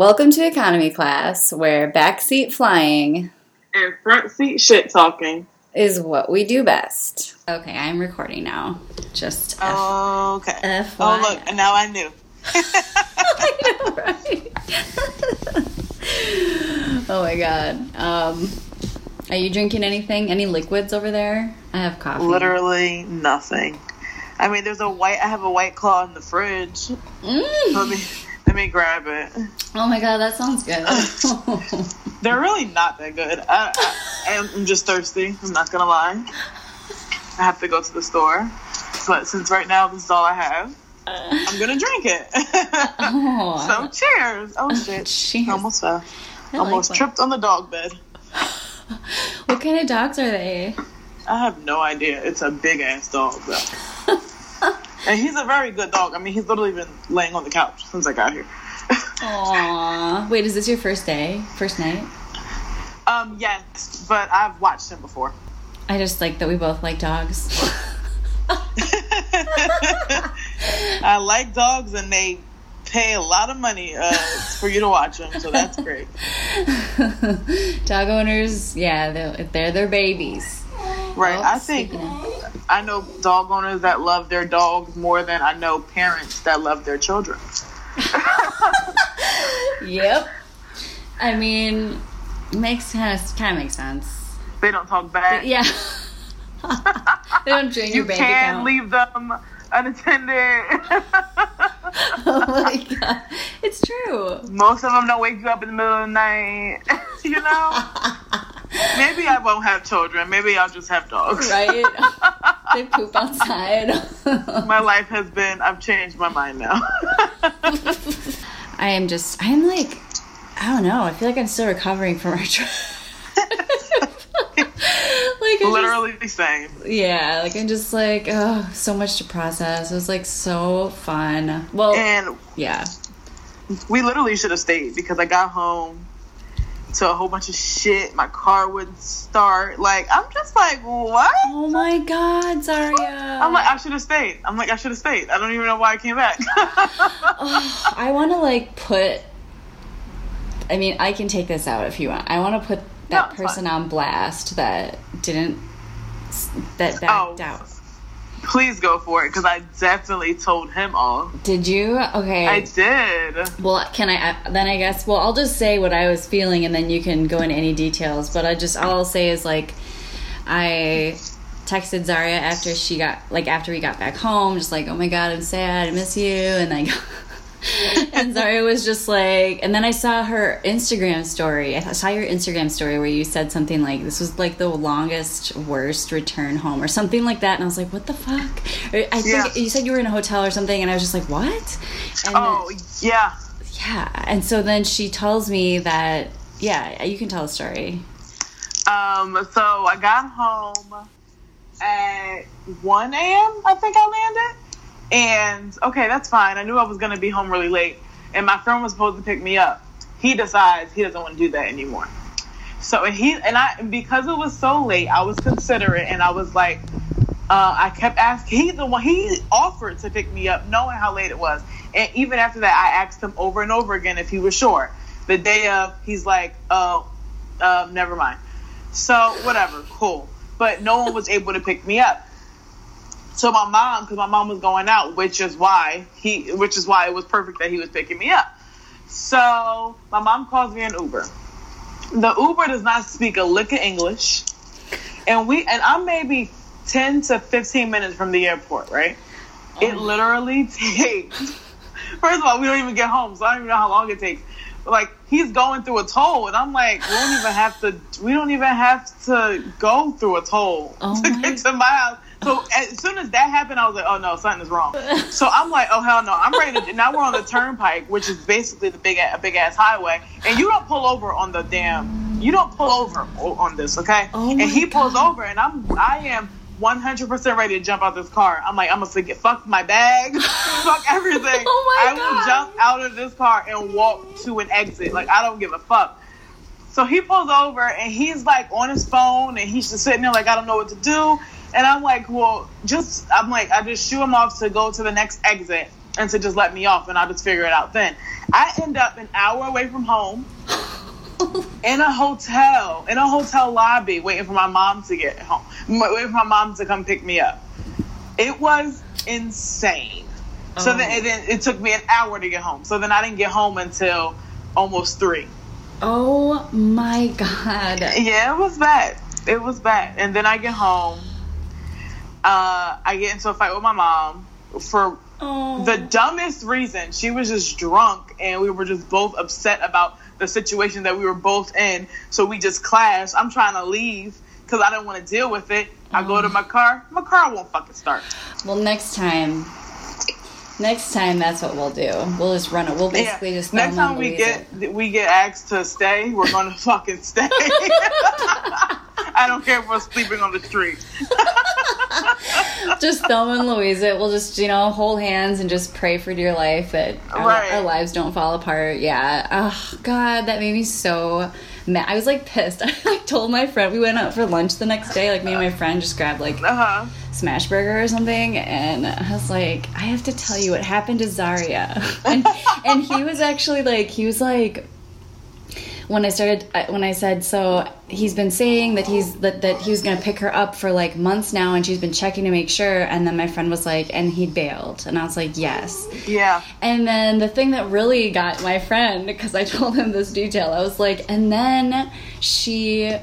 Welcome to economy class, where backseat flying and front seat shit talking. is what we do best. Okay, I'm recording now. Just F- Okay. Oh look, and now I knew. I know, right? oh my god. Um, are you drinking anything? Any liquids over there? I have coffee. Literally nothing. I mean, there's a white. I have a white claw in the fridge. Mm. Let me grab it. Oh my god, that sounds good. They're really not that good. I, I, I'm just thirsty. I'm not gonna lie. I have to go to the store, but since right now this is all I have, uh. I'm gonna drink it. oh, so cheers! Oh shit! Cheers. Almost fell. I like Almost that. tripped on the dog bed. What kind of dogs are they? I have no idea. It's a big ass dog though. And he's a very good dog. I mean, he's literally been laying on the couch since I got here. Aww. Wait, is this your first day? First night? um, yes, but I've watched him before. I just like that we both like dogs. I like dogs, and they pay a lot of money uh, for you to watch them, so that's great. Dog owners, yeah, they're, they're their babies. Right? I think I know dog owners that love their dogs more than I know parents that love their children. Yep. I mean, makes kind of kind of makes sense. They don't talk back. Yeah. they don't drain You your bank can account. leave them unattended. oh my god, it's true. Most of them don't wake you up in the middle of the night. you know? Maybe I won't have children. Maybe I'll just have dogs. Right? they poop outside. My life has been, I've changed my mind now. I am just, I'm like, I don't know. I feel like I'm still recovering from our trip. like, I just- Literally the same. yeah, like I'm just like, oh, so much to process. It was like so fun. Well, And yeah. we literally should have stayed because I got home to a whole bunch of shit. My car wouldn't start. Like, I'm just like, what? Oh my god, Zarria. I'm like, I should have stayed. I'm like, I should have stayed. I don't even know why I came back. I want to like put. I mean, I can take this out if you want. I want to put that No, person fine. on blast that didn't that Oh. backed out. Please go for it because I definitely told him all. Did you? Okay. I did. well, can I I- then? I guess. Well, I'll just say what I was feeling, and then you can go into any details. But I just all I'll say is like, I texted Zarria after she got like after we got back home, just like, oh my god, I'm sad, I miss you, and like. And Zaria was just like, and then I saw her Instagram story. I saw your Instagram story where you said something like, "This was like the longest, worst return home," or something like that. And I was like, "What the fuck?" I think Yeah. you said you were in a hotel or something, and I was just like, "What?" And Oh, yeah. yeah, and so then she tells me that, yeah, you can tell a story. Um, so I got home at 1 a.m., I think I landed. And okay, that's fine. I knew I was going to be home really late. And my friend was supposed to pick me up. He decides he doesn't want to do that anymore. So and he and I because it was so late, I was considerate and I was like, uh, I kept asking. He the one he offered to pick me up, knowing how late it was. And even after that, I asked him over and over again if he was sure. The day of, he's like, "Oh, um, never mind." So whatever, cool. But no one was able to pick me up. So my mom, because my mom was going out, which is why he, which is why it was perfect that he was picking me up. So my mom calls me an Uber. The Uber does not speak a lick of English, and we and I'm maybe ten to fifteen minutes from the airport, right? Oh. It literally takes. First of all, we don't even get home, so I don't even know how long it takes. But like he's going through a toll, and I'm like, we don't even have to. We don't even have to go through a toll Oh to my- get to my house. So as soon as that happened, I was like, oh no, something is wrong. So I'm like, oh hell no, I'm ready to. Now we're on the turnpike, which is basically the big a big ass highway, and you don't pull over on the damn. You don't pull over on this, okay? Oh and he pulls God. over, and I'm I am 100% ready to jump out of this car. I'm like, I'm gonna forget, fuck my bag, fuck everything. Oh my I will God. jump out of this car and walk to an exit. Like I don't give a fuck. So he pulls over and he's like on his phone and he's just sitting there like I don't know what to do. And I'm like, well, just I'm like I just shoo him off to go to the next exit. and to just let me off and I'll just figure it out then. I end up an hour away from home in a hotel, in a hotel lobby, waiting for my mom to get home, waiting for my mom to come pick me up. It was insane. So Oh. then, and then it took me an hour to get home. So then I didn't get home until almost three. Oh my god. Yeah, it was bad. It was bad. And then I get home. Uh, I get into a fight with my mom for Oh. the dumbest reason. She was just drunk, and we were just both upset about the situation that we were both in. So we just clashed. I'm trying to leave because I didn't want to deal with it. I go to my car. My car won't fucking start. Well, next time. Next time, that's what we'll do. We'll just run it. We'll basically Yeah. just Next time we get we get asked to stay, we're gonna fucking stay. I don't care if we're sleeping on the street. just Thelma and Louise it. We'll just you know hold hands and just pray for dear life that our, Right. our lives don't fall apart. Yeah. Oh God, that made me so. mad. I was like pissed. I like told my friend we went out for lunch the next day. Like me and my friend just grabbed like Uh huh. smash burger or something and I was like I have to tell you what happened to Zarria and, and he was actually like he was like when I started when I said so he's been saying that he's that, that he was gonna pick her up for like months now and she's been checking to make sure and then my friend was like and he bailed and I was like yes Yeah. and then the thing that really got my friend, because I told him this detail, I was like, and then she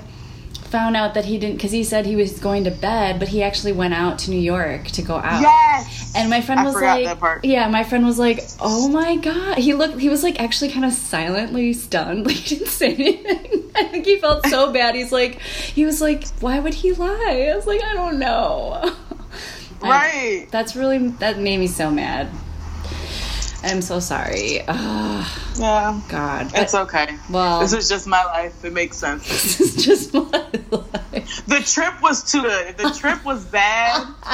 found out that he didn't, because he said he was going to bed, but he actually went out to New York to go out. Yes. And my friend I was like, that part. yeah, my friend was like, oh my god. He looked, he was like actually kind of silently stunned. Like he didn't say anything. I think he felt so bad. He's like, he was like, why would he lie? I was like, I don't know. I- Right. that's really that made me so mad. I'm so sorry. Oh Yeah. God. It's But- okay. well, This is just my life. It makes sense. this is just my life. The trip was too good. If the trip was bad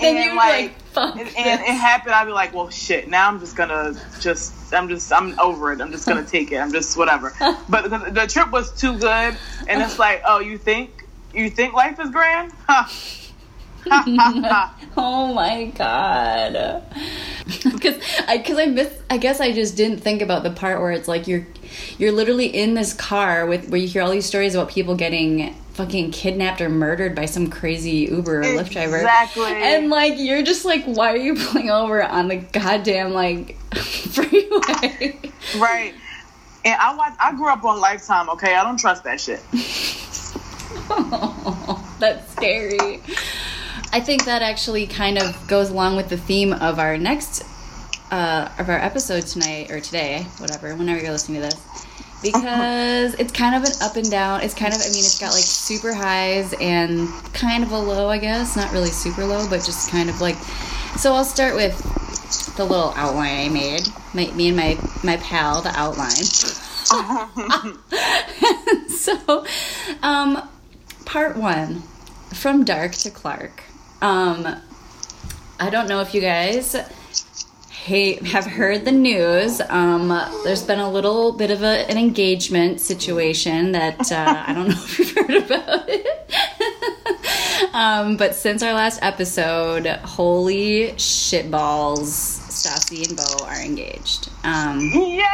then and you're like, like, and, and it happened, I'd be like, well, shit. Now I'm just gonna just, I'm just, I'm over it. I'm just gonna take it. I'm just whatever. But the, the trip was too good, and it's like, oh, you think, you think life is grand? Huh. Oh my god. Because I, cause I miss. I guess I just didn't think about the part where it's like you're, you're literally in this car with where you hear all these stories about people getting fucking kidnapped or murdered by some crazy Uber or Lyft driver. Exactly. And like you're just like, why are you pulling over on the goddamn like freeway? Right. And I watch. I grew up on Lifetime. Okay, I don't trust that shit. That's scary. I think that actually kind of goes along with the theme of our next uh, of our episode tonight or today, whatever, whenever you're listening to this. Because it's kind of an up and down. It's kind of, I mean, it's got like super highs and kind of a low, I guess. Not really super low, but just kind of like. So I'll start with the little outline I made. My, me and my my pal, the outline. so, um, part one from dark to Clark. Um, I don't know if you guys hate, have heard the news. Um, there's been a little bit of a, an engagement situation that uh, I don't know if you've heard about it. um, but since our last episode, holy shitballs, Stassi and Beau are engaged. Um, Yeah.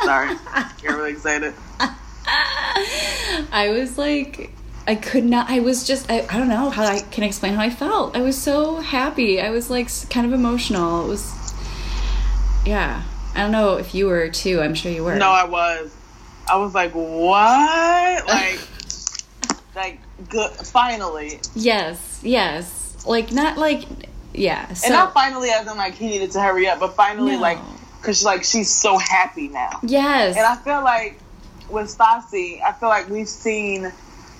Sorry, get really excited. I was like, I could not. I was just. I, I don't know how I can explain how I felt. I was so happy. I was like kind of emotional. It was. Yeah. I don't know if you were too. I'm sure you were. No, I was. I was like, what? Like, like, good. Finally, Yes. Yes. Like not like. Yeah. So. and not finally as in like he needed to hurry up, but finally No. like, cause like she's so happy now. yes. And I feel like with Stassi, I feel like we've seen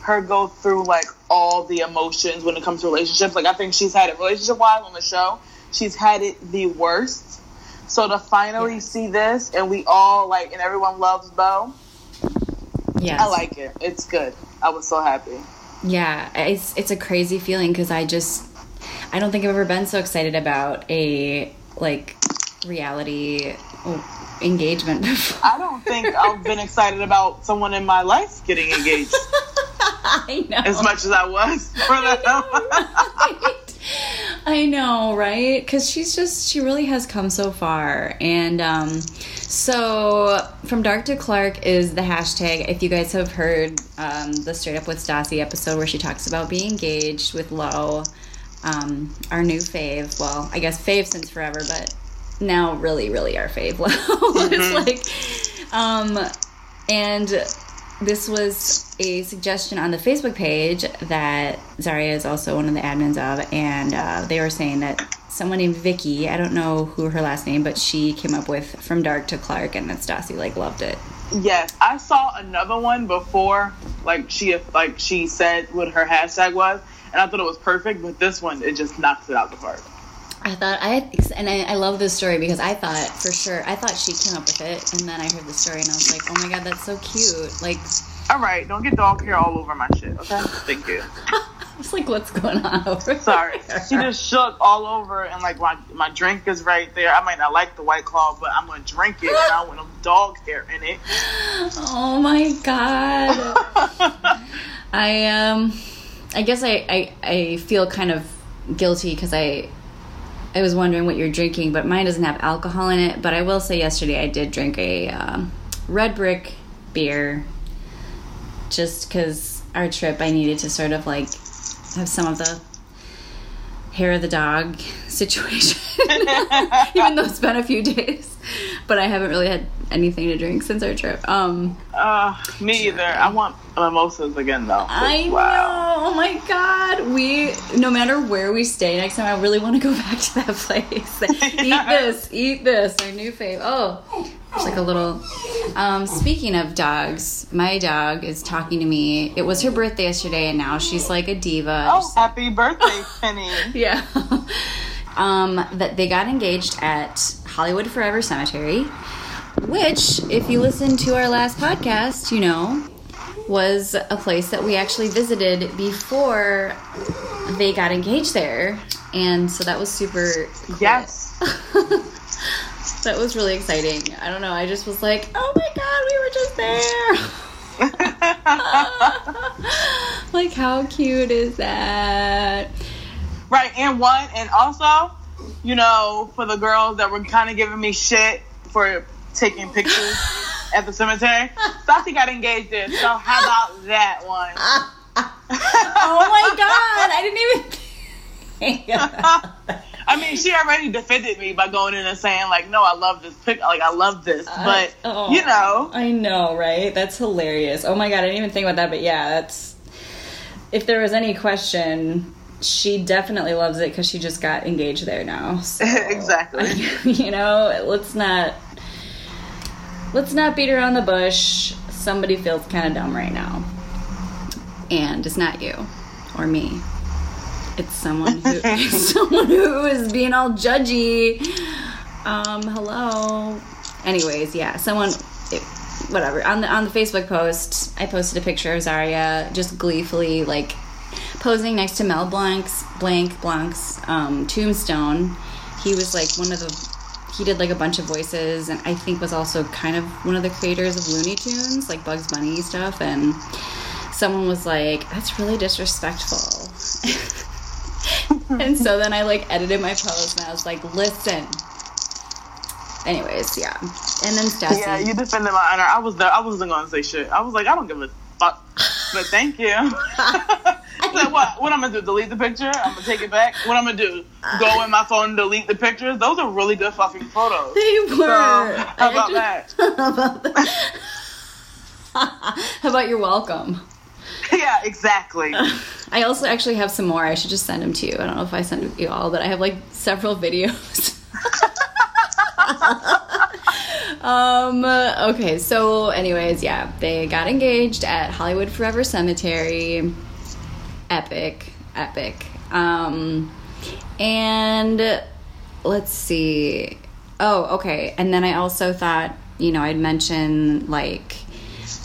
her go through like all the emotions when it comes to relationships. Like I think she's had it relationship wise on the show. She's had it the worst. So to finally Yes. see this and we all like and everyone loves Beau, yes. I like it. It's good. I was so happy. Yeah, it's it's a crazy feeling because I just I don't think I've ever been so excited about a like reality oh, engagement before. I don't think I've been excited about someone in my life getting engaged I know. as much as I was for I them. know, right? I know, right? Because she's just, she really has come so far. And um, so, from Dark to Clark is the hashtag. If you guys have heard um, the Straight Up with Stassi episode where she talks about being engaged with Lo, um, our new fave. Well, I guess fave since forever, but now really, really our fave. Lo. it's like, um, and this was a suggestion on the Facebook page that Zarria is also one of the admins of, and uh, they were saying that someone named Vicky, I don't know who her last name, but she came up with From Dark to Clark, and that Stassi like loved it. Yes, I saw another one before, like she like she said what her hashtag was, and I thought it was perfect. But this one, it just knocks it out the park. I thought I and I, I love this story because I thought for sure I thought she came up with it, and then I heard the story and I was like, oh my god, that's so cute. Like, all right, don't get dog hair all over my shit, okay? Thank you. I was like, what's going on over Sorry, there? she just shook all over, and like my my drink is right there. I might not like the white claw, but I'm gonna drink it, and I want a dog hair in it. Oh my god. I um, I guess I I, I feel kind of guilty because I I was wondering what you're drinking, but mine doesn't have alcohol in it. But I will say, yesterday I did drink a um, red brick beer, just because our trip I needed to sort of like have some of the hair of the dog situation, even though it's been a few days. But I haven't really had anything to drink since our trip. Um, Uh, me either. I want mimosas again though. I Wow. know. Oh my god. We no matter where we stay next time, I really want to go back to that place. eat this, eat this. Our new fave. Oh, it's like a little. Um, speaking of dogs, my dog is talking to me. It was her birthday yesterday, and now she's like a diva. Oh, happy birthday, Penny. Yeah. Um, that they got engaged at Hollywood Forever Cemetery, which, if you listen to our last podcast, you know, was a place that we actually visited before they got engaged there. And so that was super cool. Yes. that was really exciting. I don't know. I just was like, oh my god, we were just there. like, how cute is that? Right, and one, and also, you know, for the girls that were kind of giving me shit for taking pictures at the cemetery, Stassi got engaged there. So how about that one? oh my god, I didn't even think about that. I mean, she already defended me by going in and saying like, "No, I love this pic. Like, I love this," but oh. you know, I know, right? That's hilarious. Oh my god, I didn't even think about that, but yeah, that's. If there was any question, she definitely loves it because she just got engaged there now. So, exactly. you know, let's not. Let's not beat around the bush. Somebody feels kind of dumb right now. And it's not you or me. It's someone who it's someone who is being all judgy. Um, hello. Anyways, yeah, someone it, whatever. On the on the Facebook post, I posted a picture of Zarria just gleefully like posing next to Mel Blanc's Blanc Blanc's um, tombstone. He was like one of the he did like a bunch of voices and I think was also kind of one of the creators of Looney Tunes, like Bugs Bunny stuff and someone was like, That's really disrespectful. and so then I like edited my post and I was like, listen. Anyways, yeah. And then Stassi. Yeah, you defended my honor. I was there. I wasn't gonna say shit. I was like, I don't give a fuck. But thank you. what? What I'm gonna do? Delete the picture? I'm gonna take it back. What I'm gonna do? Go in my phone and delete the pictures? Those are really good fucking photos. They were. So, how about I that? How about that? How about you're welcome? yeah, exactly. I also actually have some more. I should just send them to you. I don't know if I send you all, but I have like several videos. um okay so anyways yeah they got engaged at hollywood forever cemetery epic epic um and let's see oh okay and then i also thought you know i'd mention like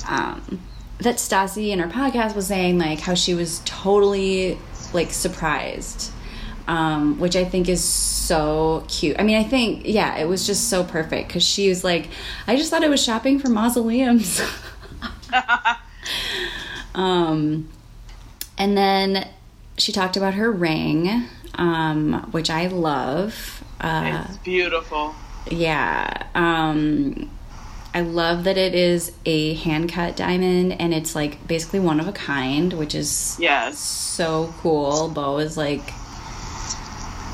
um that Stassi in her podcast was saying like how she was totally like surprised um, which I think is so cute. I mean, I think yeah, it was just so perfect because she was like, I just thought I was shopping for mausoleums. um, and then she talked about her ring. um, which I love. Uh, It's beautiful. yeah. Um, I love that it is a hand cut diamond and it's like basically one of a kind, which is Yes. so cool. Beau is like,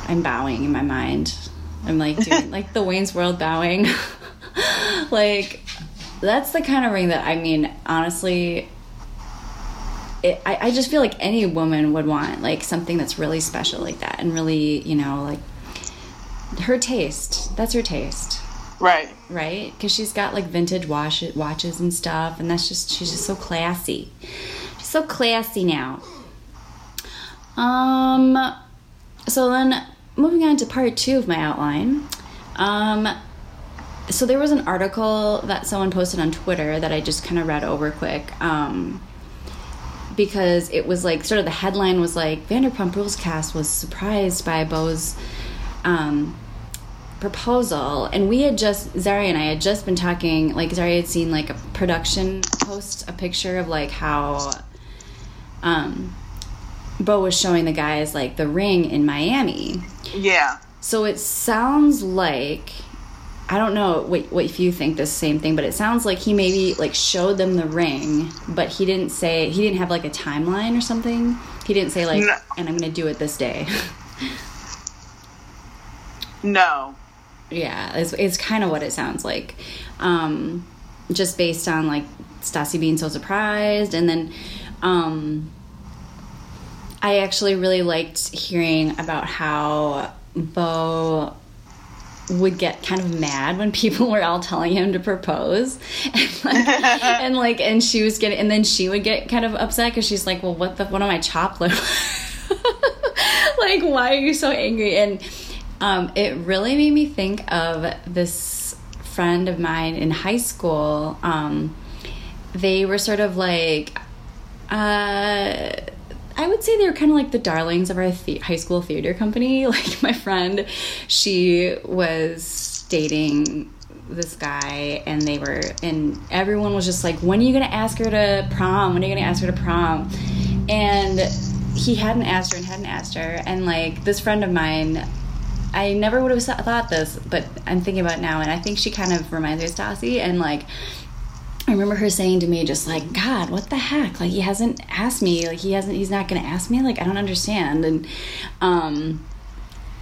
I'm bowing in my mind. I'm like doing like the Wayne's World bowing. like, that's the kind of ring that I mean, honestly, it, I, I just feel like any woman would want like something that's really special like that and really, you know, like her taste. That's her taste Right. right? Because she's got like vintage watch watches and stuff, and that's just she's just so classy. She's so classy now. Um, so then moving on to part two of my outline. Um, so there was an article that someone posted on Twitter that I just kind of read over quick. Um, because it was like sort of the headline was like Vanderpump Rules cast was surprised by Beau's um, proposal and we had just Zarria and I had just been talking like Zarria had seen like a production post a picture of like how um Beau was showing the guys like the ring in Miami. Yeah. So it sounds like I don't know what what if you think the same thing, but it sounds like he maybe like showed them the ring, but he didn't say he didn't have like a timeline or something. He didn't say like No. and I'm going to do it this day. No. Yeah, it's, it's kind of what it sounds like. Um, just based on like Stassi being so surprised. And then um, I actually really liked hearing about how Beau would get kind of mad when people were all telling him to propose. And like, and like and she was getting and then she would get kind of upset because she's like well what the what am i chocolate like why are you so angry? And um, it really made me think of this friend of mine in high school. Um, they were sort of like uh I would say they were kind of like the darlings of our high school theater company. Like my friend, she was dating this guy, and they were, and everyone was just like, "When are you gonna ask her to prom? When are you gonna ask her to prom?" And he hadn't asked her and hadn't asked her, and like this friend of mine. I never would have thought this, but I'm thinking about it now, and I think she kind of reminds me of Stassi, and like I remember her saying to me, just like, God, what the heck? Like, he hasn't asked me. Like, he hasn't, he's not going to ask me. Like, I don't understand. And, um,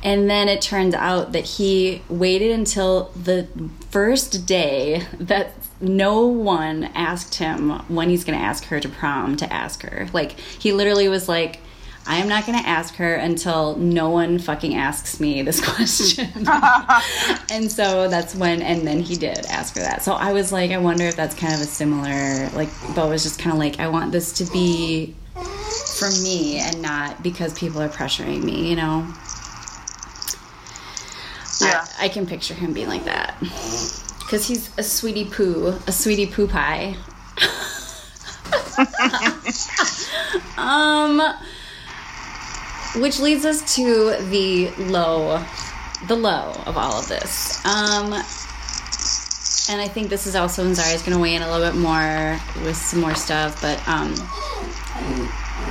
and then it turns out that he waited until the first day that no one asked him when he's going to ask her to prom to ask her. Like, he literally was like, I am not going to ask her until no one fucking asks me this question. and so that's when, and then he did ask her that. So I was like, I wonder if that's kind of a similar, like, Beau was just kind of like, I want this to be for me and not because people are pressuring me, you know? Yeah. I, I can picture him being like that. Because he's a sweetie poo, a sweetie poo pie. um, which leads us to the low, the low of all of this. Um, and I think this is also when Zarria's going to weigh in a little bit more with some more stuff, but um,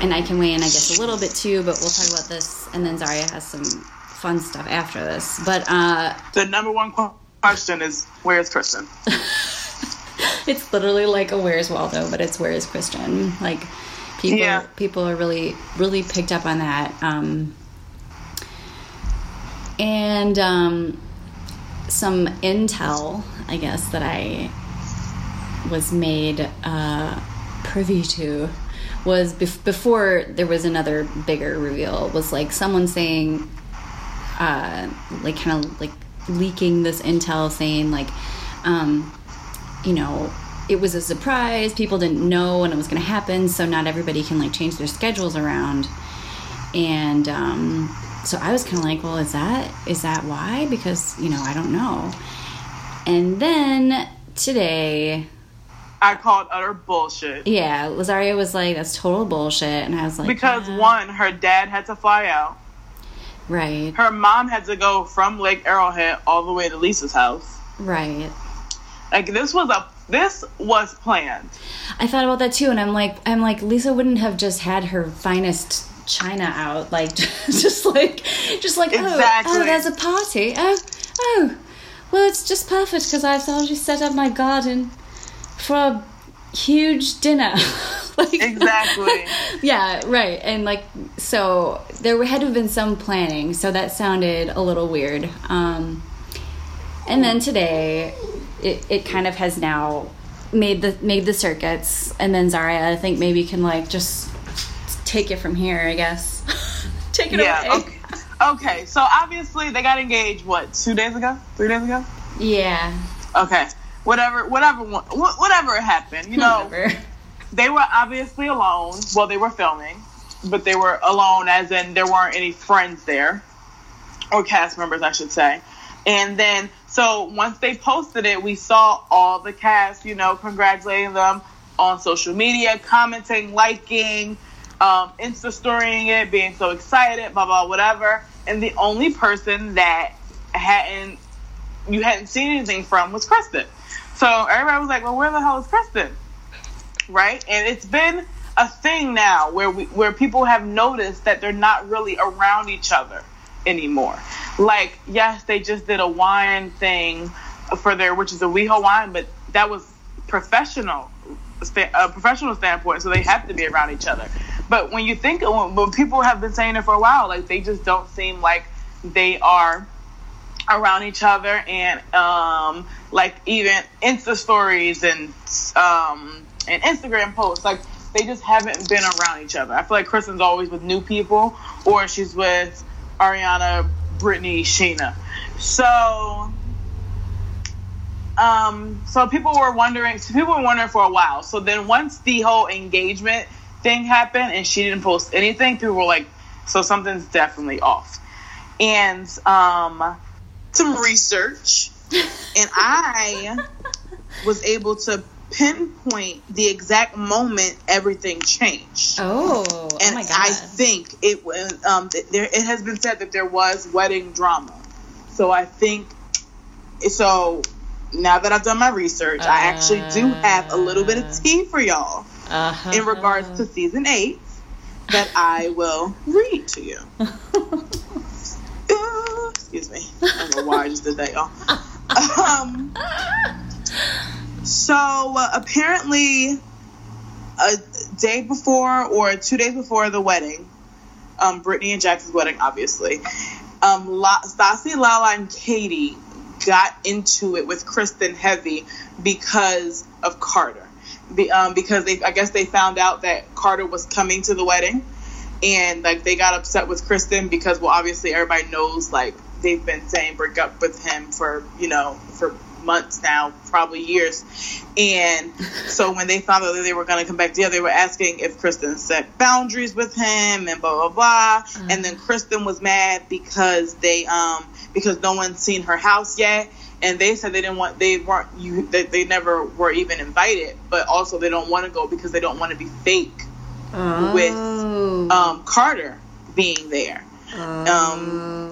and I can weigh in, I guess, a little bit too. But we'll talk about this, and then Zarria has some fun stuff after this. But uh, The number one qu- question is where's Kristen? it's literally like a "Where's Waldo," but it's "Where's Kristen." Like people, Yeah. people are really, really picked up on that. Um, and um, some intel, I guess, that I was made uh, privy to was bef- before there was another bigger reveal. Was like someone saying, uh, like kind of like leaking this intel, saying like, um, you know, it was a surprise. People didn't know when it was going to happen, so not everybody can like change their schedules around. And um, so I was kind of like, well, is that is that why? Because you know, I don't know. And then today, I called utter bullshit. yeah, Lazaria was like, "That's total bullshit," and I was like, Because "Yeah." one, her dad had to fly out. right, Her mom had to go from Lake Arrowhead all the way to Lisa's house. right." Like this was a this was planned. I thought about that too, and I'm like, I'm like, Lisa wouldn't have just had her finest china out, like just like just like oh Exactly. oh there's a party oh oh well it's just perfect because I've already set up my garden for a huge dinner. like, Exactly. yeah, right. And like, so there had to have been some planning, so that sounded a little weird. Um, and then today, it, it kind of has now made the made the circuits, and then Zarria, I think maybe can like just take it from here. I guess take it yeah. away. Okay. Okay. So obviously they got engaged. What? Two days ago? Three days ago? Yeah. Okay. Whatever. Whatever. Whatever happened. You know. Whatever. they were obviously alone. Well, they were filming, but they were alone, as in there weren't any friends there, or cast members, I should say. And then, so once they posted it, we saw all the cast, you know, congratulating them on social media, commenting, liking, um, Insta storying it, being so excited, blah blah, whatever. And the only person that hadn't you hadn't seen anything from was Kristen. So everybody was like, "Well, where the hell is Kristen?" right? And it's been a thing now where we where people have noticed that they're not really around each other anymore. Like, yes, they just did a wine thing for their, which is a WeHo wine, but that was professional, a professional standpoint, so they have to be around each other. But when you think, when, when people have been saying it for a while, like they just don't seem like they are around each other and um like even insta stories and um and instagram posts like they just haven't been around each other i feel like kristen's always with new people or she's with ariana brittany scheana so um so people were wondering so people were wondering for a while. So then once the whole engagement thing happened and she didn't post anything people were like so something's definitely off. And um some research. And I was able to pinpoint the exact moment everything changed. Oh, oh and my god. I think it was um there it has been said that there was wedding drama. So I think so now that I've done my research, I actually do have a little bit of tea for y'all uh-huh. in regards to season 8 that I will read to you. Uh, excuse me. I don't know why I just did that, y'all. Um, so uh, apparently, a day before or two days before the wedding, um, Brittany and Jackson's wedding, obviously, um, La- Stassi, Lala, and Katie got into it with Kristen heavy because of Carter. Be, um, because they, I guess they found out that Carter was coming to the wedding, and like they got upset with Kristen because, well, obviously everybody knows like they've been saying break up with him for you know for months now, probably years. And so when they found out that they were going to come back together, they were asking if Kristen set boundaries with him and blah blah blah. And then Kristen was mad because they um because no one's seen her house yet. And they said they didn't want they weren't you they, they never were even invited, but also they don't want to go because they don't want to be fake with Oh. um, Carter being there. Oh.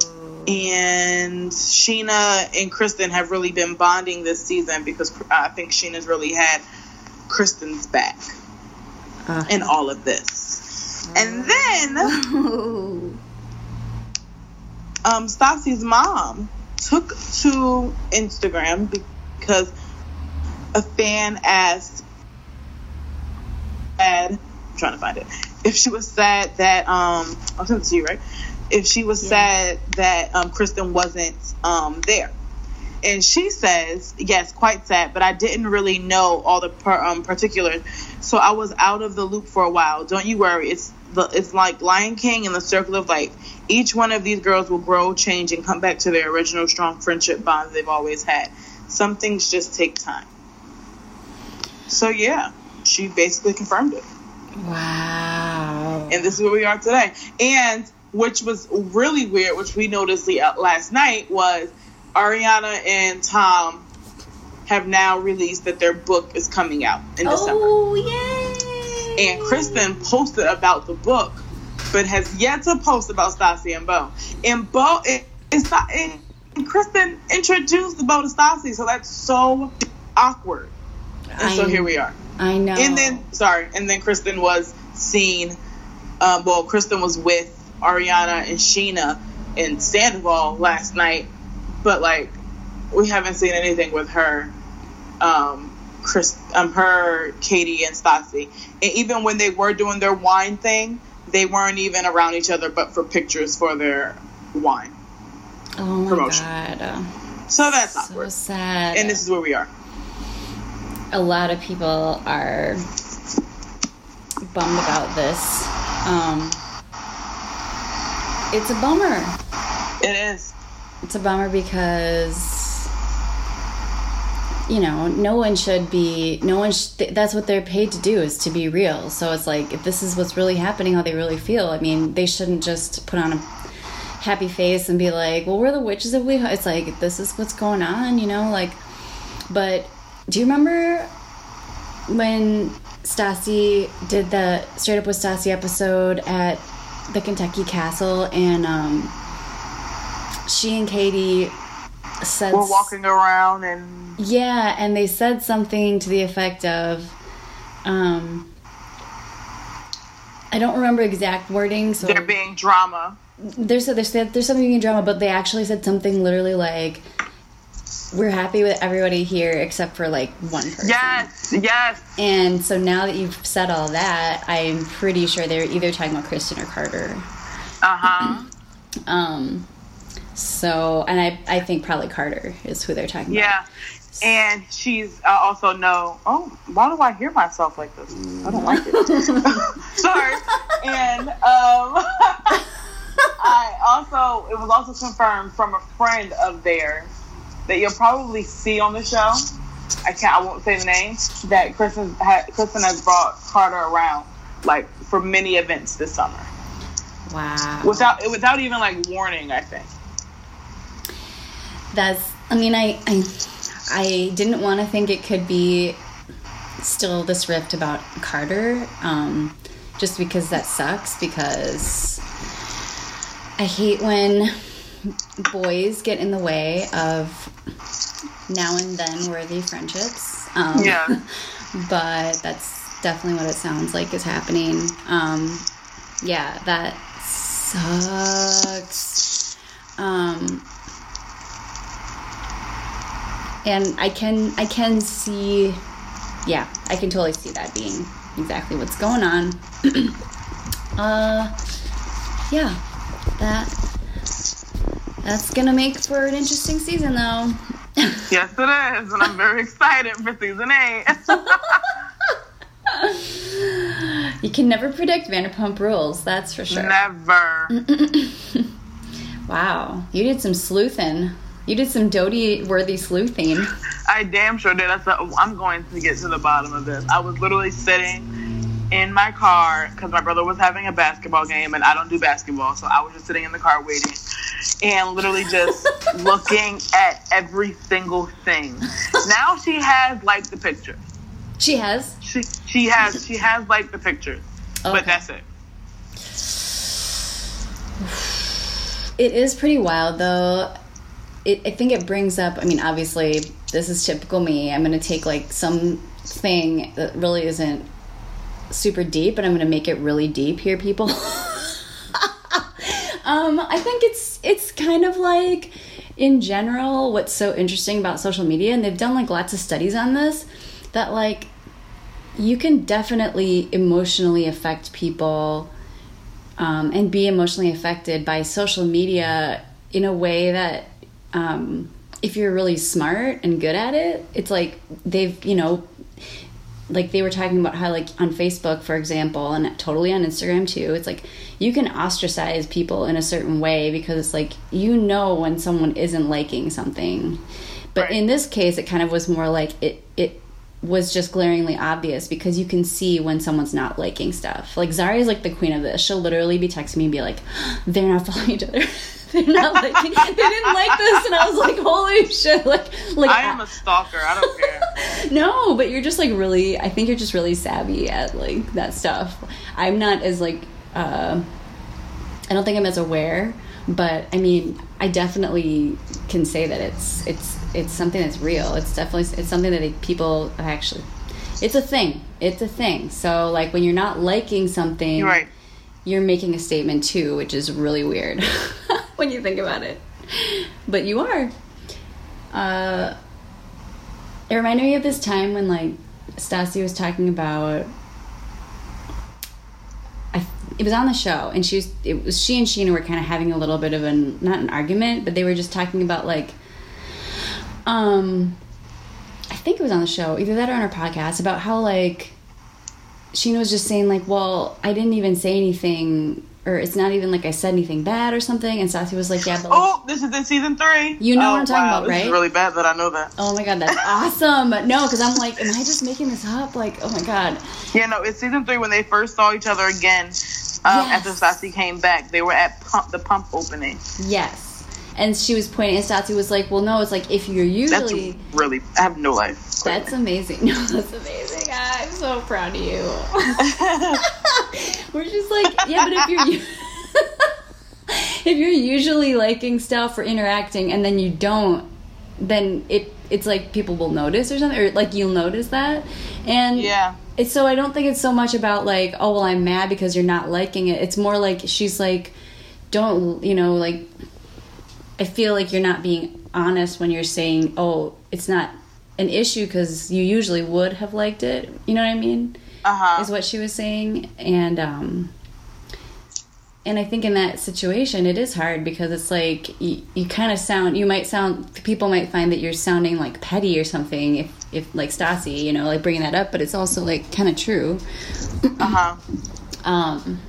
And Scheana and Kristen have really been bonding this season because I think Scheana's really had Kristen's back Uh. in all of this. And then Oh. um, Stassi's mom took to Instagram because a fan asked, sad, I'm trying to find it, if she was sad that, um, I'll send it to you, right? If she was sad that um, Kristen wasn't um, there. And she says, yes, quite sad, but I didn't really know all the per, um, particulars, so I was out of the loop for a while. Don't you worry, it's the it's like Lion King and the Circle of Life. Each one of these girls will grow, change, and come back to their original strong friendship bonds they've always had. Some things just take time. So yeah, she basically confirmed it, Wow. and this is where we are today. And which was really weird, which we noticed the, uh, last night, was Ariana and Tom have now released that their book is coming out in December. Oh, yay! And Kristen posted about the book, but has yet to post about Stassi and Beau. And Beau, it's not, and Kristen introduced Beau to Stassi, so that's so awkward. And so here we are. I know. And then, sorry, and then Kristen was seen Um, well, Kristen was with Ariana and Scheana and Sandoval last night, but like we haven't seen anything with her. Um, Chris, um, her, Katie, and Stassi. And even when they were doing their wine thing, they weren't even around each other, but for pictures for their wine. Oh my Promotion. god. So that's So awkward. sad. And this is where we are. a lot of people are bummed about this. Um, it's a bummer. It is. It's a bummer because you know no one should be no one sh- that's what they're paid to do is to be real so it's like if this is what's really happening how they really feel i mean they shouldn't just put on a happy face and be like well we're the witches of we it's like this is what's going on you know like but do you remember when Stassi did the straight up with Stassi episode at the Kentucky Castle and um she and Katie said We're walking around and yeah, and they said something to the effect of, um, I don't remember exact wording. So they're being drama. there's there's there's something in drama, but they actually said something literally like, "We're happy with everybody here except for like one person." Yes, yes. And so now that you've said all that, I'm pretty sure they're either talking about Kristen or Carter. Uh huh. Um, so and I I think probably Carter is who they're talking about. Yeah. And she's I also no. Oh, why do I hear myself like this? I don't like it. Sorry. And um, I also it was also confirmed from a friend of theirs that you'll probably see on the show. I can't. I won't say the name. That Kristen ha, Kristen has brought Carter around like for many events this summer Wow. without without even like warning. I think. That's. I mean, I I, I didn't want to think it could be still this rift about Carter, um, just because that sucks. Because I hate when boys get in the way of now and then worthy friendships. Um, Yeah. but that's definitely what it sounds like is happening. Um, yeah, that sucks. Um, and I can I can see, yeah, I can totally see that being exactly what's going on. uh, yeah, that that's gonna make for an interesting season, though. Yes, it is, and I'm very excited for season eight. You can never predict Vanderpump Rules, that's for sure. Never. Wow, you did some sleuthing. You did some Dodie worthy sleuthing. I damn sure did. That's oh, a, I'm going to get to the bottom of this. I was literally sitting in my car because my brother was having a basketball game, and I don't do basketball, so I was just sitting in the car waiting and literally just looking at every single thing. Now she has like the picture. She has. She she has she has like the pictures, Okay. but that's it. It is pretty wild, though. It, I think it brings up. I mean, obviously, this is typical me. I'm going to take like something that really isn't super deep, but I'm going to make it really deep here, people. um, I think it's it's kind of like in general what's so interesting about social media, and they've done like lots of studies on this that like you can definitely emotionally affect people um, and be emotionally affected by social media in a way that um, if you're really smart and good at it it's like they've you know like they were talking about how like on facebook for example and totally on instagram too it's like you can ostracize people in a certain way because it's like you know when someone isn't liking something but Right. in this case it kind of was more like it it was just glaringly obvious because you can see when someone's not liking stuff. Like Zari is like the queen of this. She'll literally be texting me and be like, "They're not following each other. They're not liking. they didn't like this." And I was like, "Holy shit!" Like, like I am a stalker. I don't care. no, but you're just like really. I think you're just really savvy at like that stuff. I'm not as like. Uh, I don't think I'm as aware, but I mean, I definitely can say that it's it's it's something that's real. It's definitely it's something that they, people actually. It's a thing. It's a thing. So like when you're not liking something, You're right. You're making a statement too, which is really weird when you think about it. But you are. Uh, it reminded me of this time when like Stassi was talking about. I, it was on the show, and she was. It was she and Scheana were kind of having a little bit of an not an argument, but they were just talking about like. Um, I think it was on the show, either that or on her podcast, about how like Scheana was just saying like, well, I didn't even say anything, or it's not even like I said anything bad or something. And Stassi was like, yeah, but like, Oh, this is in season three. You know oh, what I'm talking wow, about, this right? Is really bad that I know that. oh my god, that's awesome. No, because I'm like, am I just making this up? Like, oh my god, Yeah, no, it's season three when they first saw each other again. Um, Yes. After Stassi came back, they were at pump, the pump opening. yes. And she was pointing, and Stassi was like, well, no, it's like if you're That's usually. really. I have no life. That's amazing. No, that's amazing. I'm so proud of you. We're just like, yeah, but if you're if you're usually liking stuff or interacting and then you don't, then it it's like people will notice or something, or like you'll notice that. And yeah. it's so I don't think it's so much about like, oh well, I'm mad because you're not liking it. It's more like she's like, don't you know like. I feel like you're not being honest when you're saying, oh, it's not an issue because you usually would have liked it. You know what I mean? Uh huh. Is what she was saying, and um, and I think in that situation it is hard because it's like you, you kind of sound you might sound people might find that you're sounding like petty or something if if like Stassi you know like bringing that up, but it's also like kind of true. Uh huh. Um,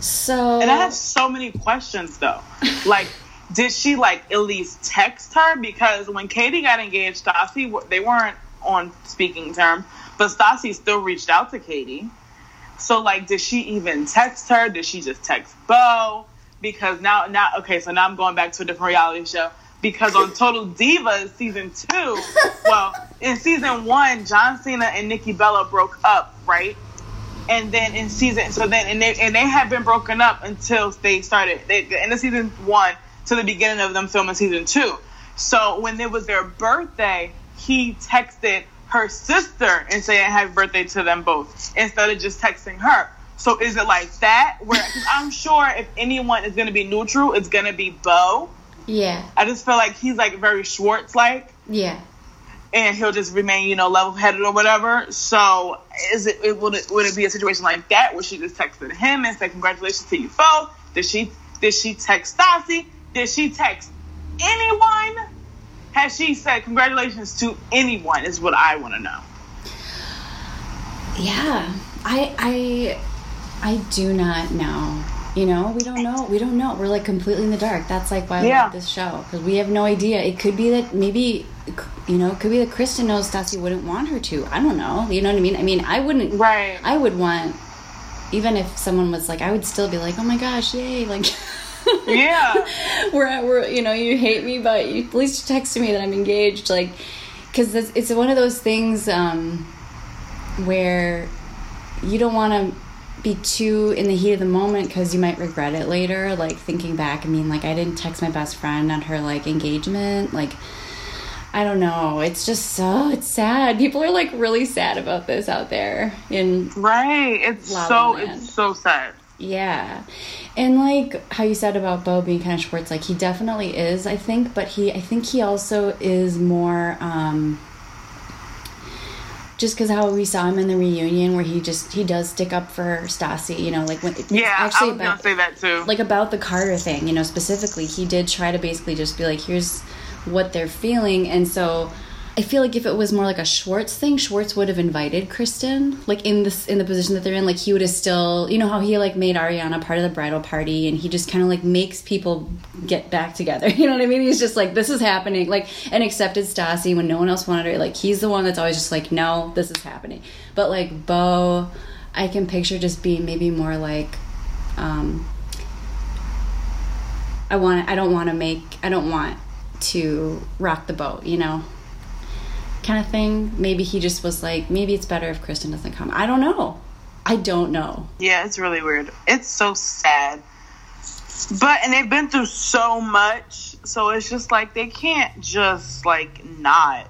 so And I have so many questions though. Like, did she like at least text her? Because when Katie got engaged, Stassi they weren't on speaking terms, but Stassi still reached out to Katie. So like, did she even text her? Did she just text Beau? Because now, now, okay, so now I'm going back to a different reality show. Because on Total Divas season two, well, in season one, John Cena and Nikki Bella broke up, right? and then in season so then and they and they had been broken up until they started they in the end of season one to the beginning of them filming season two. So when it was their birthday, he texted her sister and saying happy birthday to them both instead of just texting her. So is it like that? Where I'm sure if anyone is gonna be neutral, it's gonna be Beau. yeah, I just feel like he's like very Schwartz like yeah. and he'll just remain, you know, level headed or whatever. So, is it, it would it would it be a situation like that where she just texted him and said congratulations to you both? Did she did she text Stassi? Did she text anyone? Has she said congratulations to anyone? Is what I want to know. Yeah, I I I do not know. You know, we don't know. We don't know. We're like completely in the dark. That's like why I Yeah. love this show because we have no idea. It could be that maybe, you know, it could be that Kristen knows Stassi wouldn't want her to. I don't know. You know what I mean? I mean, I wouldn't. Right. I would want, even if someone was like, I would still be like, oh my gosh, yay! Like, Yeah. we're at, we're you know you hate me, but you, at least you texted me that I'm engaged. Like, because it's, it's one of those things um, where you don't want to be too in the heat of the moment because you might regret it later. Like thinking back, I mean, like I didn't text my best friend on her like engagement. Like, I don't know. It's just so it's sad. People are like really sad about this out there in Right. It's La so it's so sad. Yeah. And like how you said about Beau being kind of Schwartz, like he definitely is, I think, but he I think he also is more um just because how we saw him in the reunion where he just he does stick up for Stassi, you know, like when Yeah, I actually was about say that too. like about the Carter thing, you know, specifically, he did try to basically just be like, here's what they're feeling. And so I feel like if it was more like a Schwartz thing, Schwartz would have invited Kristen, like in this in the position that they're in. Like he would have still, you know, how he like made Ariana part of the bridal party, and he just kind of like makes people get back together. You know what I mean? He's just like, this is happening, like, and accepted Stassi when no one else wanted her. Like he's the one that's always just like, no, this is happening. But like Beau, I can picture just being maybe more like. um I want I don't want to make I don't want to rock the boat, you know. Kind of thing. Maybe he just was like maybe it's better if Kristen doesn't come. I don't know. I don't know. Yeah, it's really weird. It's so sad. But and they've been through so much, so it's just like they can't just like not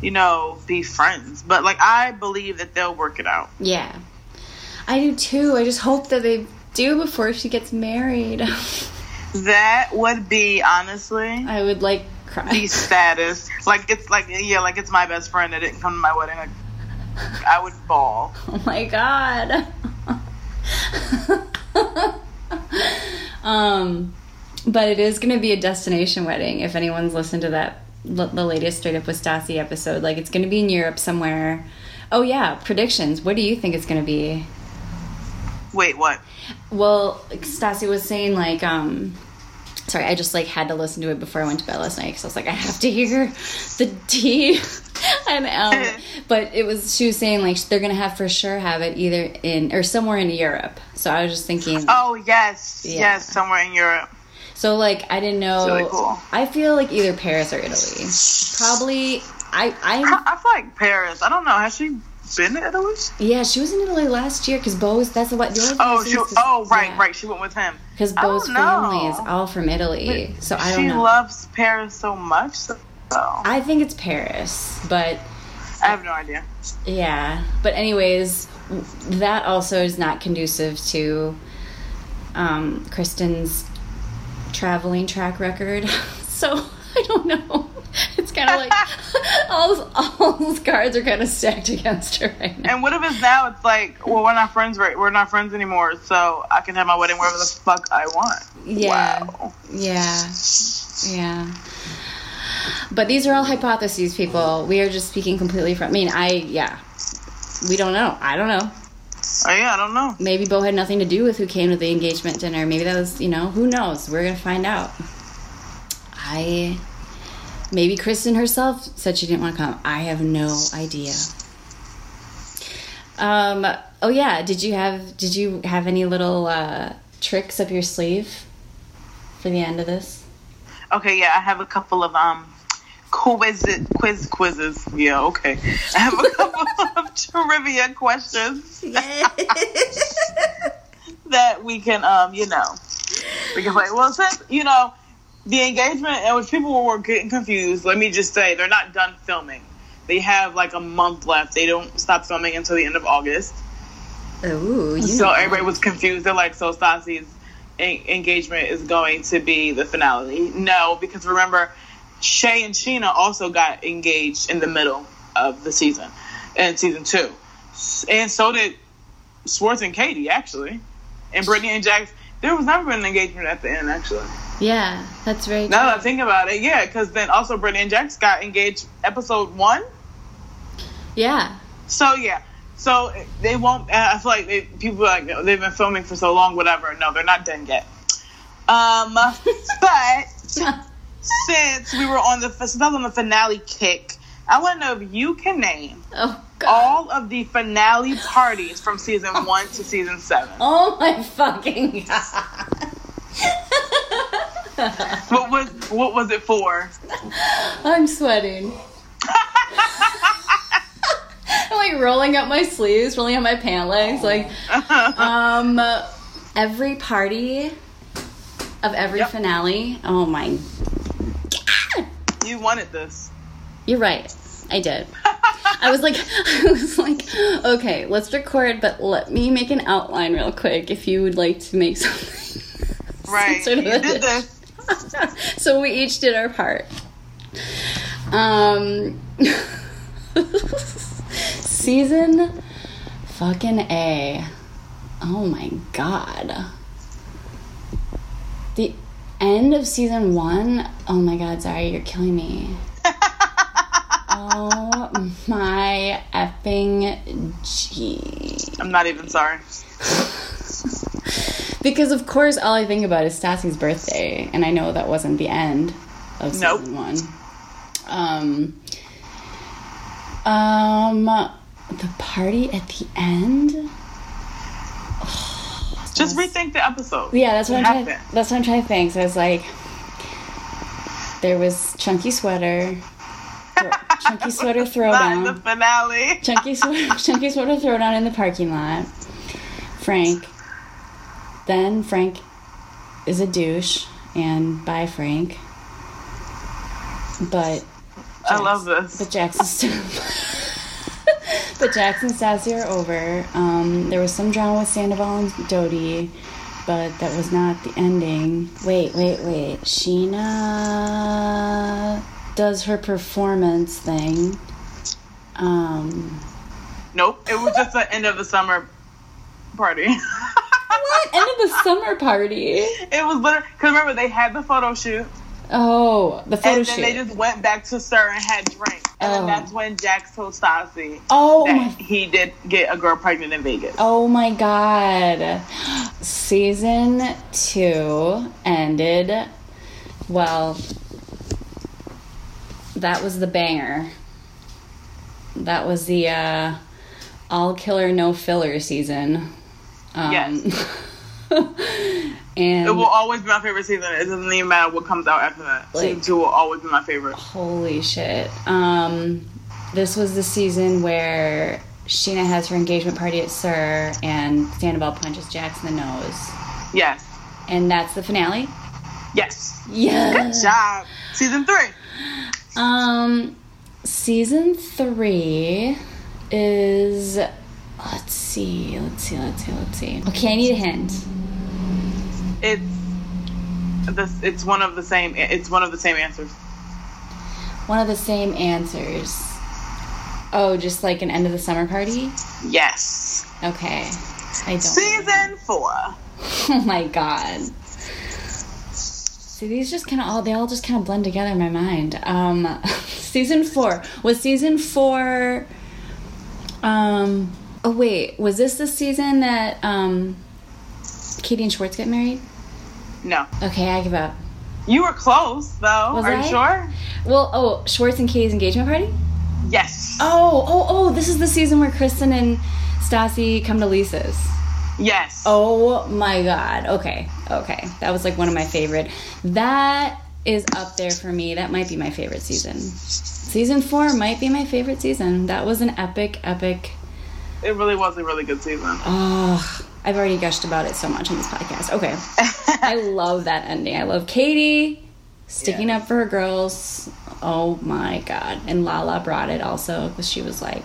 you know, be friends. But like I believe that they'll work it out. Yeah. I do too. I just hope that they do before she gets married. That would be honestly I would like cry. the status. Like it's like yeah, like it's my best friend that didn't come to my wedding. Like, I would bawl. Oh my god. um, but it is going to be a destination wedding. If anyone's listened to that, l- the latest Straight Up with Stassi episode, like it's going to be in Europe somewhere. Oh yeah, predictions. What do you think it's going to be? Wait, what? Well, Stassi was saying like, um, sorry, I just like had to listen to it before I went to bed last night because I was like, I have to hear the tea. and um, but it was she was saying like they're gonna have for sure have it either in or somewhere in Europe. So I was just thinking. Oh yes, Yeah. yes, somewhere in Europe. So like I didn't know. Really cool. I feel like either Paris or Italy. Probably. I I I feel like Paris. I don't know. Has she been to Italy? yeah. She was in Italy last year because Beau's. That's what. The only Oh, she. Oh, right, right. She went with him. Because Beau's family is all from Italy, so I don't she know. loves Paris so much. So I I think it's Paris, but I have no idea. Yeah, but anyways, that also is not conducive to um, Kristen's traveling track record. So I don't know. Kind of like all all those cards are kind of stacked against her right now. And what if it's now? It's like, well, we're not friends, right? We're not friends anymore, so I can have my wedding wherever the fuck I want. Yeah, Wow. yeah, yeah. But these are all hypotheses, people. We are just speaking completely from. I mean, I yeah. We don't know. I don't know. Oh yeah, I don't know. maybe Beau had nothing to do with who came to the engagement dinner. Maybe that was, you know, who knows? We're gonna find out. I maybe Kristen herself said she didn't want to come. I have no idea. Um. Oh yeah. Did you have Did you have any little uh, tricks up your sleeve for the end of this? Okay, yeah, I have a couple of um quiz quiz quizzes. Yeah, okay. I have a couple of trivia questions that we can um you know we can play. Well, since you know the engagement and which people were getting confused, let me just say they're not done filming. They have like a month left. They don't stop filming until the end of August. Oh, you So know. everybody was confused. They're like, so Stassi's en- engagement is going to be the finale. No, because remember, Shay and Scheana also got engaged in the middle of the season, in season two, and so did Schwartz and Katie actually, and Brittany and Jax. There was never an engagement at the end actually. Yeah, that's very. Now that I think about it, yeah, because then also Brittany and Jax got engaged episode one. Yeah. So yeah, so they won't. I feel like they, people are like they've been filming for so long, whatever. No, they're not done yet. Um, but since we were on the since I was on the finale kick, I want to know if you can name Oh all of the finale parties from season one to season seven. Oh my fucking god. What was what was it for? I'm sweating. I'm like rolling up my sleeves, rolling up my pant legs, like um every party of every Yep. finale. Oh my You wanted this. You're right. I did. I was like I was like, okay, let's record, but let me make an outline real quick if you would like to make something. Right. sort of you did this. so we each did our part. Um, season fucking A. Oh my god. The end of season one. Oh my god, sorry, you're killing me. oh my effing G. I'm not even sorry. Because of course, all I think about is Stassi's birthday, and I know that wasn't the end of season Nope. one. Um, um, the party at the end. Just rethink the episode. Yeah, that's what I'm trying. That's what I'm trying to think. So it's like there was chunky sweater, chunky sweater Not in the throwdown, finale. chunky sweater, chunky sweater throwdown in the parking lot. Frank. Then Frank is a douche, and bye Frank. But I love this. but still. but and Stassi are over. Um, there was some drama with Sandoval and Dodie, but that was not the ending. Wait, wait, wait. Scheana does her performance thing. Um, Nope, it was just the end of the summer party. what? End of the summer party. It was literally because remember they had the photo shoot, Oh, the photo and then shoot. they just went back to SUR and had drinks, and Oh. then that's when Jax told Stassi oh that my he did get a girl pregnant in Vegas. Oh my god. Season two ended. Well, that was the banger. That was the uh, all killer, no filler season. Um, Yes. and It will always be my favorite season. It doesn't even matter what comes out after that. season two will always be my favorite. Holy shit. Um, this was the season where Scheana has her engagement party at SUR and Sandoval punches Jax in the nose. Yes, And that's the finale. yes. Yeah. Good job. Season three. Um, season three is. Let's see. Let's see. Let's see. Let's see. Okay, I need a hint. It's this. It's one of the same. It's one of the same answers. One of the same answers. Oh, just like an end of the summer party. Yes. Okay, I don't. Season four. Oh my god. See, these just kind of all, they all just kind of blend together in my mind. Um, season four. Was season four, um, oh wait, was this the season that, um, Katie and Schwartz get married? No, Okay, I give up. you were close though. Was Are I? you sure? Well, oh, Schwartz and Katie's engagement party? Yes. Oh, oh, oh, this is the season where Kristen and Stassi come to Lisa's. Yes. Oh my god. Okay. Okay. That was like one of my favorite. That is up there for me. That might be my favorite season. Season 4 might be my favorite season. That was an epic epic It really was a really good season. Oh, I've already gushed about it so much on this podcast. Okay. I love that ending. I love Katie sticking Yes. up for her girls. Oh my god. And Lala brought it also because she was like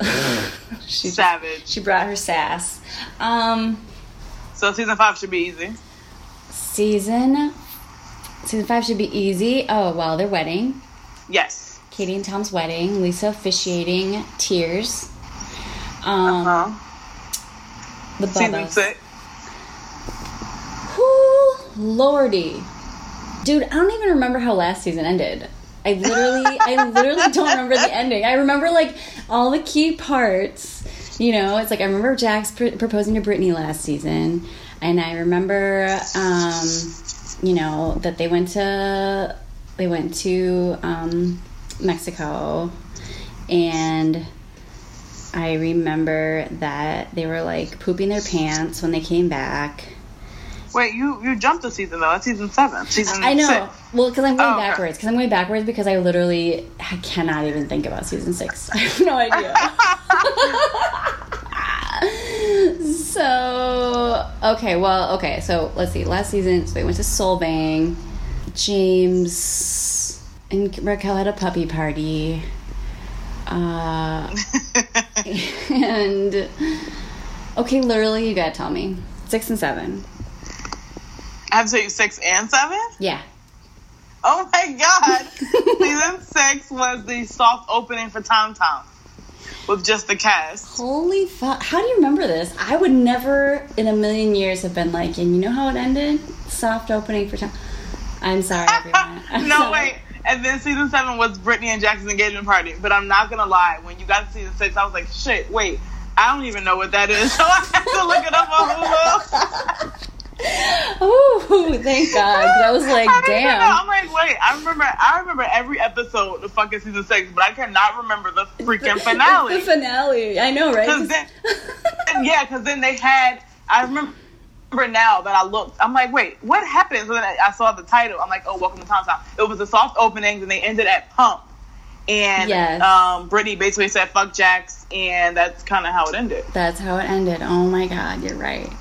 she Savage. she brought her sass. Um So season five should be easy. season season 5 should be easy. Oh, well, their wedding. Yes. Katie and Tom's wedding. Lisa officiating tears. Um Huh. the Bubbas. Whoo, lordy. Dude, I don't even remember how last season ended. I literally, I literally don't remember the ending. I remember like all the key parts. You know, it's like I remember Jax pr- proposing to Brittany last season, and I remember, um, you know, that they went to they went to um, Mexico, and I remember that they were like pooping their pants when they came back. Wait, you you jumped a season though. That's season seven. Season I know. six. Well, because I'm going Oh, backwards. Because I'm going backwards because I literally I cannot even think about season six. I have no idea. so okay, well, okay. So let's see. Last season, so they went to Solvang. James and Raquel had a puppy party. Uh, and okay, literally, you gotta tell me six and seven. I have to six and seven. Yeah. Oh my god! season six was the soft opening for Tom Tom with just the cast. Holy fuck. How do you remember this? I would never in a million years have been like, and you know how it ended? Soft opening for Tom. I'm sorry, everyone. I'm no, sorry. wait. And then season seven was Brittany and Jackson's engagement party. But I'm not gonna lie, when you got to season six, I was like, shit, wait, I don't even know what that is. So I had to look it up on Hulu. Ooh, thank God. I was like, I damn. I'm like, wait, I remember I remember every episode of fucking season six, but I cannot remember the freaking finale. the finale. finale. I know, right? 'Cause then- yeah, because then they had. I remember now that I looked. I'm like, wait, what happened? So then I saw the title. I'm like, oh, welcome to Tom Tom. It was a soft opening, and they ended at Pump. And Yes. um, Brittany basically said, "Fuck Jax," and that's kind of how it ended. That's how it ended. Oh my God, you're right.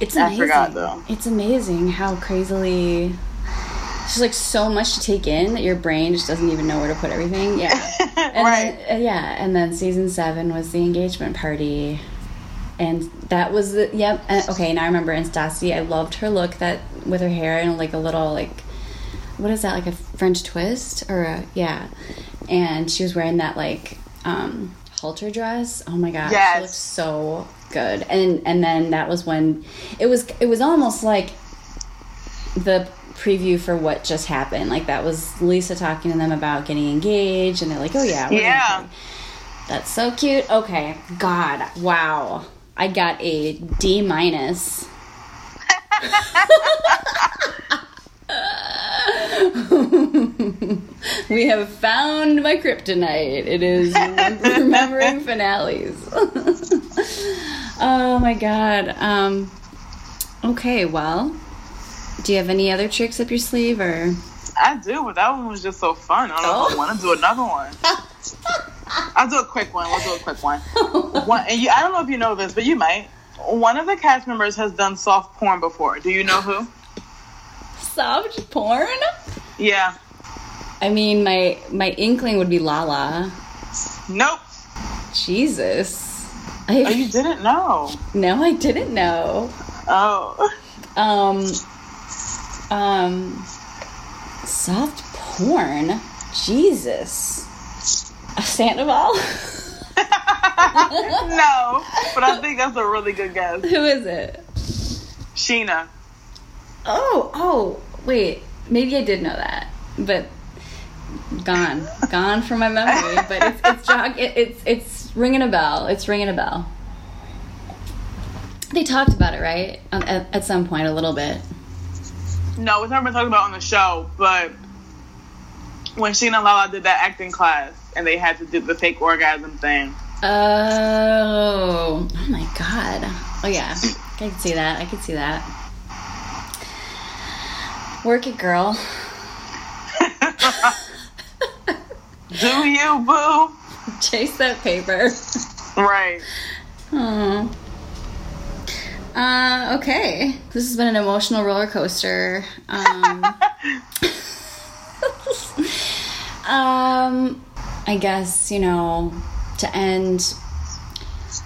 It's I amazing. forgot, though. It's amazing how crazily It's like so much to take in that your brain just doesn't even know where to put everything. Yeah. And right. Then, uh, yeah, and then season seven was the engagement party, and that was the yep. Uh, okay, now I remember Stassi. I loved her look that with her hair and like a little like what is that like a French twist or a yeah, and she was wearing that like um halter dress. Oh my god, Yes. she looked so good. And and then that was when it was it was almost like the preview for what just happened. Like that was Lisa talking to them about getting engaged, and they're like, "Oh yeah, Yeah. that's so cute." Okay, God, wow, I got a D minus. we have found my kryptonite. It is remembering finales. oh my god. Um, okay, well, do you have any other tricks up your sleeve, or I do, but that one was just so fun. I don't know if I Oh. want to do another one. I'll do a quick one. We'll do a quick one. one and you, I don't know if you know this, but you might. One of the cast members has done soft porn before. Do you know who? soft porn? Yeah. I mean, my my inkling would be Lala. Nope. Jesus. Oh, you didn't know. no, I didn't know. Oh. Um, um, soft porn. Jesus. A Sandoval? no, but I think that's a really good guess. Who is it? Scheana. Oh, oh, wait. Maybe I did know that, but gone, gone from my memory. But it's it's jog. It, it's it's ringing a bell. It's ringing a bell. They talked about it, right? Um, at, at some point, a little bit. No, it's never been talked about on the show, but when Scheana and Lala did that acting class and they had to do the fake orgasm thing. Oh, oh my god. Oh yeah, I can see that. I can see that. Work it, girl. Do you, boo? Chase that paper. Right. Oh. Uh, okay. This has been an emotional roller coaster. Um, um, I guess, you know, to end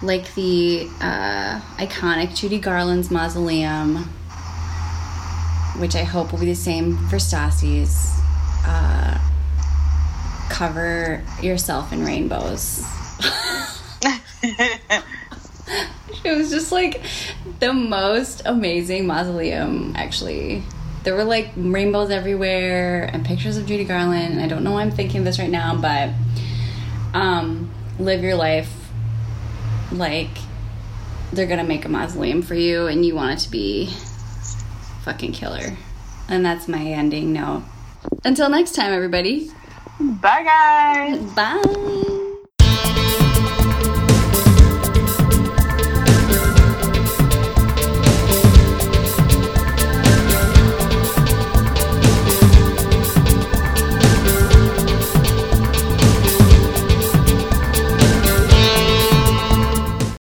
like the uh, iconic Judy Garland's mausoleum, which I hope will be the same for Stassi's. Uh, cover yourself in rainbows. It was just like the most amazing mausoleum, actually. There were like rainbows everywhere and pictures of Judy Garland. And I don't know why I'm thinking this right now, but um, live your life like they're gonna make a mausoleum for you and you want it to be fucking killer. And that's my ending note. Until next time, everybody. Bye, guys. Bye.